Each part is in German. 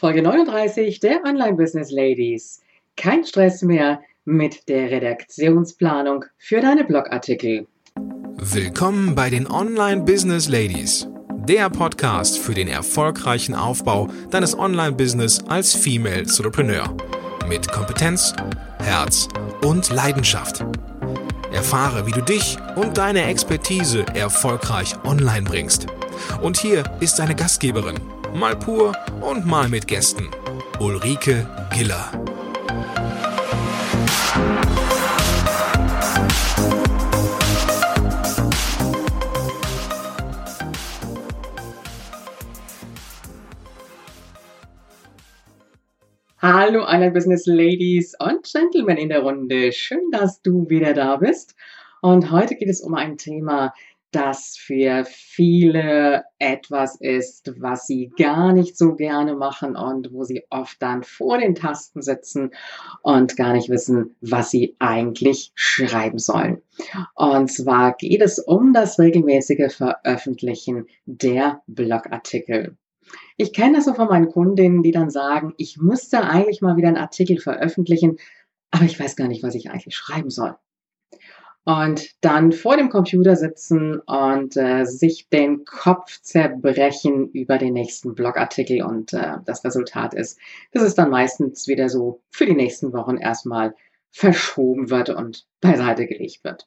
Folge 39 der Online Business Ladies. Kein Stress mehr mit der Redaktionsplanung für deine Blogartikel. Willkommen bei den Online Business Ladies, der Podcast für den erfolgreichen Aufbau deines Online Business als Female Entrepreneur mit Kompetenz, Herz und Leidenschaft. Erfahre, wie du dich und deine Expertise erfolgreich online bringst. Und hier ist deine Gastgeberin, mal pur und mal mit Gästen, Ulrike Giller. Hallo alle Business Ladies und Gentlemen in der Runde. Schön, dass du wieder da bist. Und heute geht es um ein Thema, das für viele etwas ist, was sie gar nicht so gerne machen und wo sie oft dann vor den Tasten sitzen und gar nicht wissen, was sie eigentlich schreiben sollen. Und zwar geht es um das regelmäßige Veröffentlichen der Blogartikel. Ich kenne das so von meinen Kundinnen, die dann sagen, ich müsste eigentlich mal wieder einen Artikel veröffentlichen, aber ich weiß gar nicht, was ich eigentlich schreiben soll und dann vor dem Computer sitzen und äh, sich den Kopf zerbrechen über den nächsten Blogartikel und äh, das Resultat ist, dass es dann meistens wieder so für die nächsten Wochen erstmal verschoben wird und beiseite gelegt wird.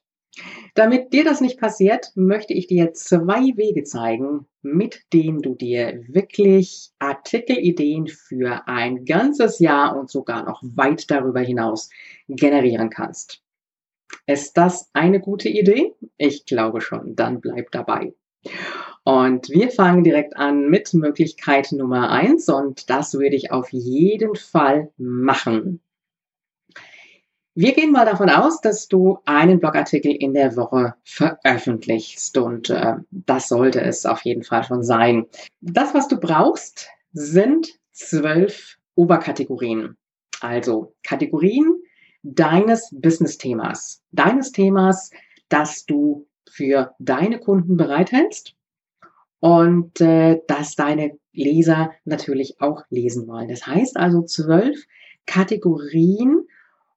Damit dir das nicht passiert, möchte ich dir zwei Wege zeigen, mit denen du dir wirklich Artikelideen für ein ganzes Jahr und sogar noch weit darüber hinaus generieren kannst. Ist das eine gute Idee? Ich glaube schon. Dann bleib dabei. Und wir fangen direkt an mit Möglichkeit Nummer eins und das würde ich auf jeden Fall machen. Wir gehen mal davon aus, dass du einen Blogartikel in der Woche veröffentlichst und äh, das sollte es auf jeden Fall schon sein. Das, was du brauchst, sind zwölf Oberkategorien. Also Kategorien, deines Business-Themas, deines Themas, das du für deine Kunden bereithältst und äh, dass deine Leser natürlich auch lesen wollen. Das heißt also zwölf Kategorien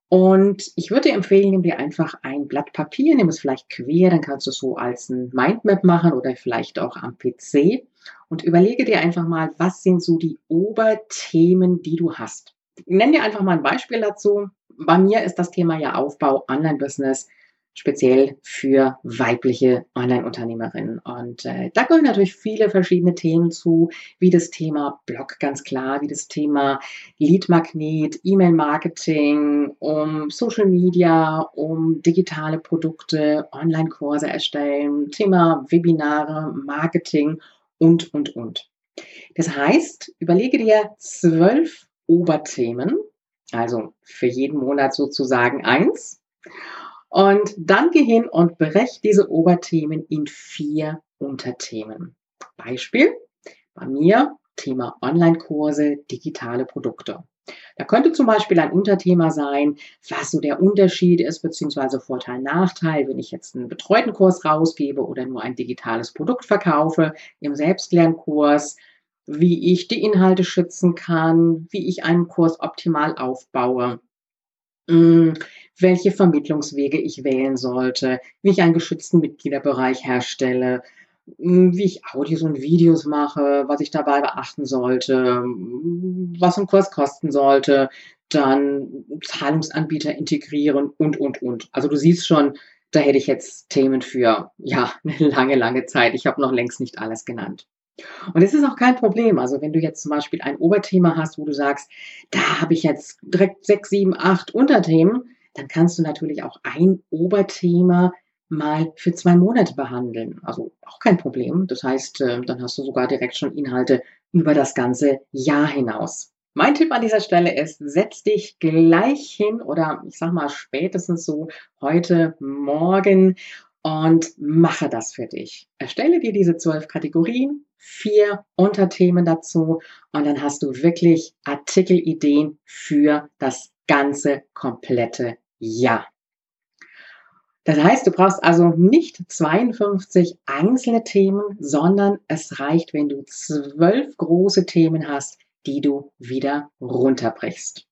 und ich würde dir empfehlen, nimm dir einfach ein Blatt Papier, nimm es vielleicht quer, dann kannst du es so als ein Mindmap machen oder vielleicht auch am PC und überlege dir einfach mal, was sind so die Oberthemen, die du hast. Nenn dir einfach mal ein Beispiel dazu bei mir ist das Thema ja Aufbau Online-Business speziell für weibliche Online-Unternehmerinnen. Und äh, da gehören natürlich viele verschiedene Themen zu, wie das Thema Blog ganz klar, wie das Thema Lead-Magnet, E-Mail-Marketing, um Social Media, um digitale Produkte, Online-Kurse erstellen, Thema Webinare, Marketing und, und, und. Das heißt, überlege dir zwölf Oberthemen, also für jeden Monat sozusagen eins. Und dann geh hin und brech diese Oberthemen in vier Unterthemen. Beispiel bei mir Thema Online-Kurse, digitale Produkte. Da könnte zum Beispiel ein Unterthema sein, was so der Unterschied ist, beziehungsweise Vorteil, Nachteil, wenn ich jetzt einen betreuten Kurs rausgebe oder nur ein digitales Produkt verkaufe im Selbstlernkurs wie ich die Inhalte schützen kann, wie ich einen Kurs optimal aufbaue, mm, welche Vermittlungswege ich wählen sollte, wie ich einen geschützten Mitgliederbereich herstelle, mm, wie ich Audios und Videos mache, was ich dabei beachten sollte, mm, was ein Kurs kosten sollte, dann Zahlungsanbieter integrieren und, und, und. Also du siehst schon, da hätte ich jetzt Themen für, ja, eine lange, lange Zeit. Ich habe noch längst nicht alles genannt. Und es ist auch kein Problem. Also wenn du jetzt zum Beispiel ein Oberthema hast, wo du sagst, da habe ich jetzt direkt sechs, sieben, acht Unterthemen, dann kannst du natürlich auch ein Oberthema mal für zwei Monate behandeln. Also auch kein Problem. Das heißt, äh, dann hast du sogar direkt schon Inhalte über das ganze Jahr hinaus. Mein Tipp an dieser Stelle ist, setz dich gleich hin oder ich sag mal spätestens so heute Morgen und mache das für dich. Erstelle dir diese zwölf Kategorien, vier Unterthemen dazu und dann hast du wirklich Artikelideen für das ganze komplette Jahr. Das heißt, du brauchst also nicht 52 einzelne Themen, sondern es reicht, wenn du zwölf große Themen hast, die du wieder runterbrichst.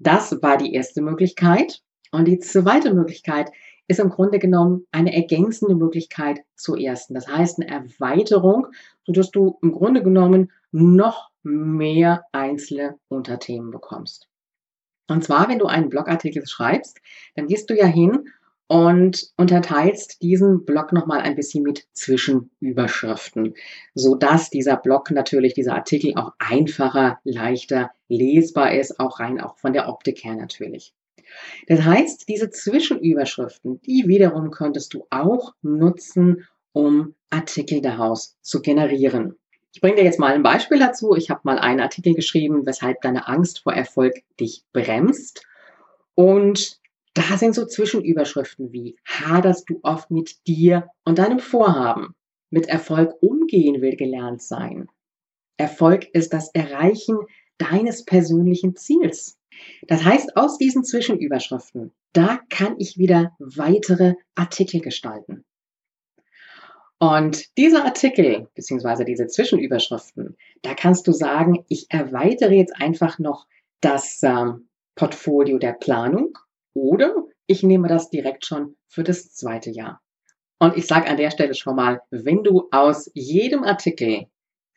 Das war die erste Möglichkeit. Und die zweite Möglichkeit ist im Grunde genommen eine ergänzende Möglichkeit zur ersten. Das heißt eine Erweiterung, sodass du im Grunde genommen noch mehr einzelne Unterthemen bekommst. Und zwar, wenn du einen Blogartikel schreibst, dann gehst du ja hin und unterteilst diesen Blog nochmal ein bisschen mit Zwischenüberschriften, so dass dieser Blog natürlich, dieser Artikel auch einfacher, leichter lesbar ist, auch rein auch von der Optik her natürlich. Das heißt, diese Zwischenüberschriften, die wiederum könntest du auch nutzen, um Artikel daraus zu generieren. Ich bringe dir jetzt mal ein Beispiel dazu. Ich habe mal einen Artikel geschrieben, weshalb deine Angst vor Erfolg dich bremst. Und da sind so Zwischenüberschriften wie, haderst du oft mit dir und deinem Vorhaben? Mit Erfolg umgehen will gelernt sein. Erfolg ist das Erreichen deines persönlichen Ziels. Das heißt, aus diesen Zwischenüberschriften, da kann ich wieder weitere Artikel gestalten. Und diese Artikel, beziehungsweise diese Zwischenüberschriften, da kannst du sagen, ich erweitere jetzt einfach noch das ähm, Portfolio der Planung oder ich nehme das direkt schon für das zweite Jahr. Und ich sage an der Stelle schon mal, wenn du aus jedem Artikel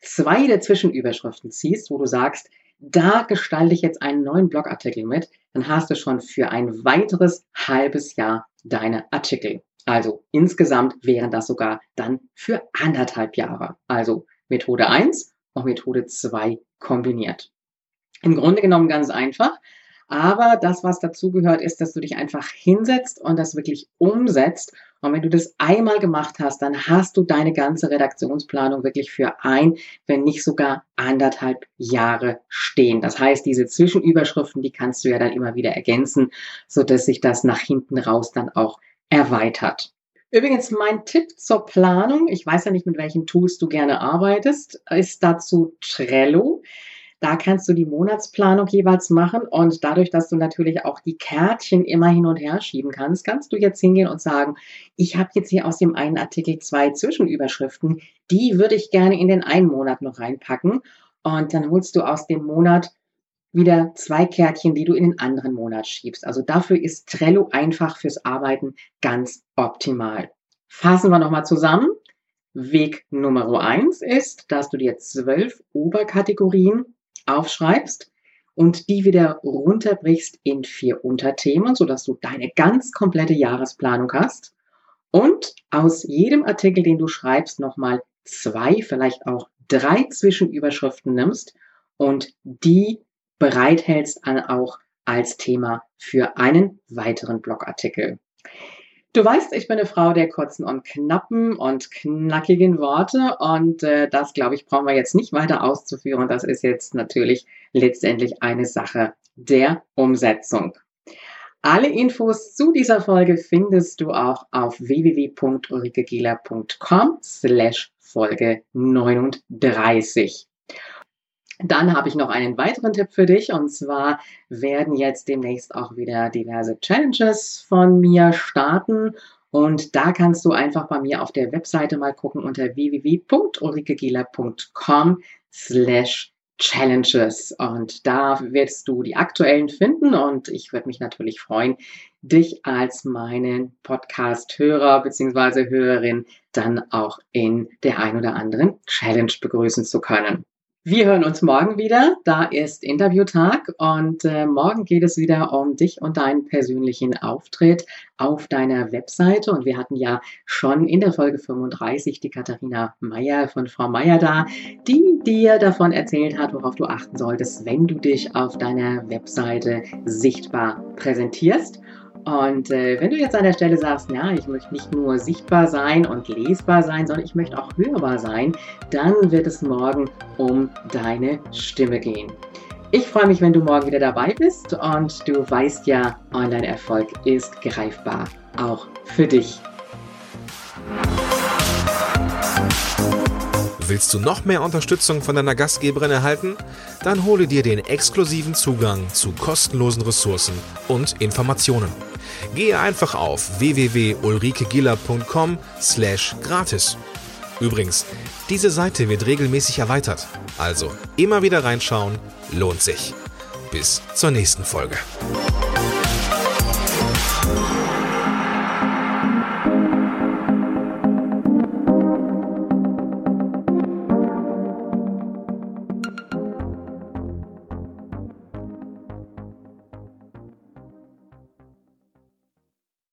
zwei der Zwischenüberschriften ziehst, wo du sagst, da gestalte ich jetzt einen neuen Blogartikel mit, dann hast du schon für ein weiteres halbes Jahr deine Artikel. Also insgesamt wären das sogar dann für anderthalb Jahre. Also Methode 1 und Methode 2 kombiniert. Im Grunde genommen ganz einfach. Aber das, was dazugehört, ist, dass du dich einfach hinsetzt und das wirklich umsetzt. Und wenn du das einmal gemacht hast, dann hast du deine ganze Redaktionsplanung wirklich für ein, wenn nicht sogar anderthalb Jahre stehen. Das heißt, diese Zwischenüberschriften, die kannst du ja dann immer wieder ergänzen, so dass sich das nach hinten raus dann auch erweitert. Übrigens, mein Tipp zur Planung, ich weiß ja nicht, mit welchen Tools du gerne arbeitest, ist dazu Trello. Da kannst du die Monatsplanung jeweils machen und dadurch, dass du natürlich auch die Kärtchen immer hin und her schieben kannst, kannst du jetzt hingehen und sagen, ich habe jetzt hier aus dem einen Artikel zwei Zwischenüberschriften, die würde ich gerne in den einen Monat noch reinpacken und dann holst du aus dem Monat wieder zwei Kärtchen, die du in den anderen Monat schiebst. Also dafür ist Trello einfach fürs Arbeiten ganz optimal. Fassen wir nochmal zusammen. Weg Nummer eins ist, dass du dir zwölf Oberkategorien aufschreibst und die wieder runterbrichst in vier Unterthemen, sodass du deine ganz komplette Jahresplanung hast und aus jedem Artikel, den du schreibst, nochmal zwei, vielleicht auch drei Zwischenüberschriften nimmst und die bereithältst an auch als Thema für einen weiteren Blogartikel. Du weißt, ich bin eine Frau der kurzen und knappen und knackigen Worte und äh, das, glaube ich, brauchen wir jetzt nicht weiter auszuführen. Das ist jetzt natürlich letztendlich eine Sache der Umsetzung. Alle Infos zu dieser Folge findest du auch auf www.ulrikegieler.com slash Folge 39. Dann habe ich noch einen weiteren Tipp für dich und zwar werden jetzt demnächst auch wieder diverse Challenges von mir starten und da kannst du einfach bei mir auf der Webseite mal gucken unter www.ulrikegieler.com slash Challenges und da wirst du die aktuellen finden und ich würde mich natürlich freuen, dich als meinen Podcast-Hörer bzw. Hörerin dann auch in der ein oder anderen Challenge begrüßen zu können. Wir hören uns morgen wieder. Da ist Interviewtag und äh, morgen geht es wieder um dich und deinen persönlichen Auftritt auf deiner Webseite. Und wir hatten ja schon in der Folge 35 die Katharina Meyer von Frau Meyer da, die dir davon erzählt hat, worauf du achten solltest, wenn du dich auf deiner Webseite sichtbar präsentierst. Und äh, wenn du jetzt an der Stelle sagst, ja, ich möchte nicht nur sichtbar sein und lesbar sein, sondern ich möchte auch hörbar sein, dann wird es morgen um deine Stimme gehen. Ich freue mich, wenn du morgen wieder dabei bist und du weißt ja, Online-Erfolg ist greifbar, auch für dich. Willst du noch mehr Unterstützung von deiner Gastgeberin erhalten? Dann hole dir den exklusiven Zugang zu kostenlosen Ressourcen und Informationen. Gehe einfach auf www.ulrikegiller.com slash gratis. Übrigens, diese Seite wird regelmäßig erweitert. Also immer wieder reinschauen, lohnt sich. Bis zur nächsten Folge.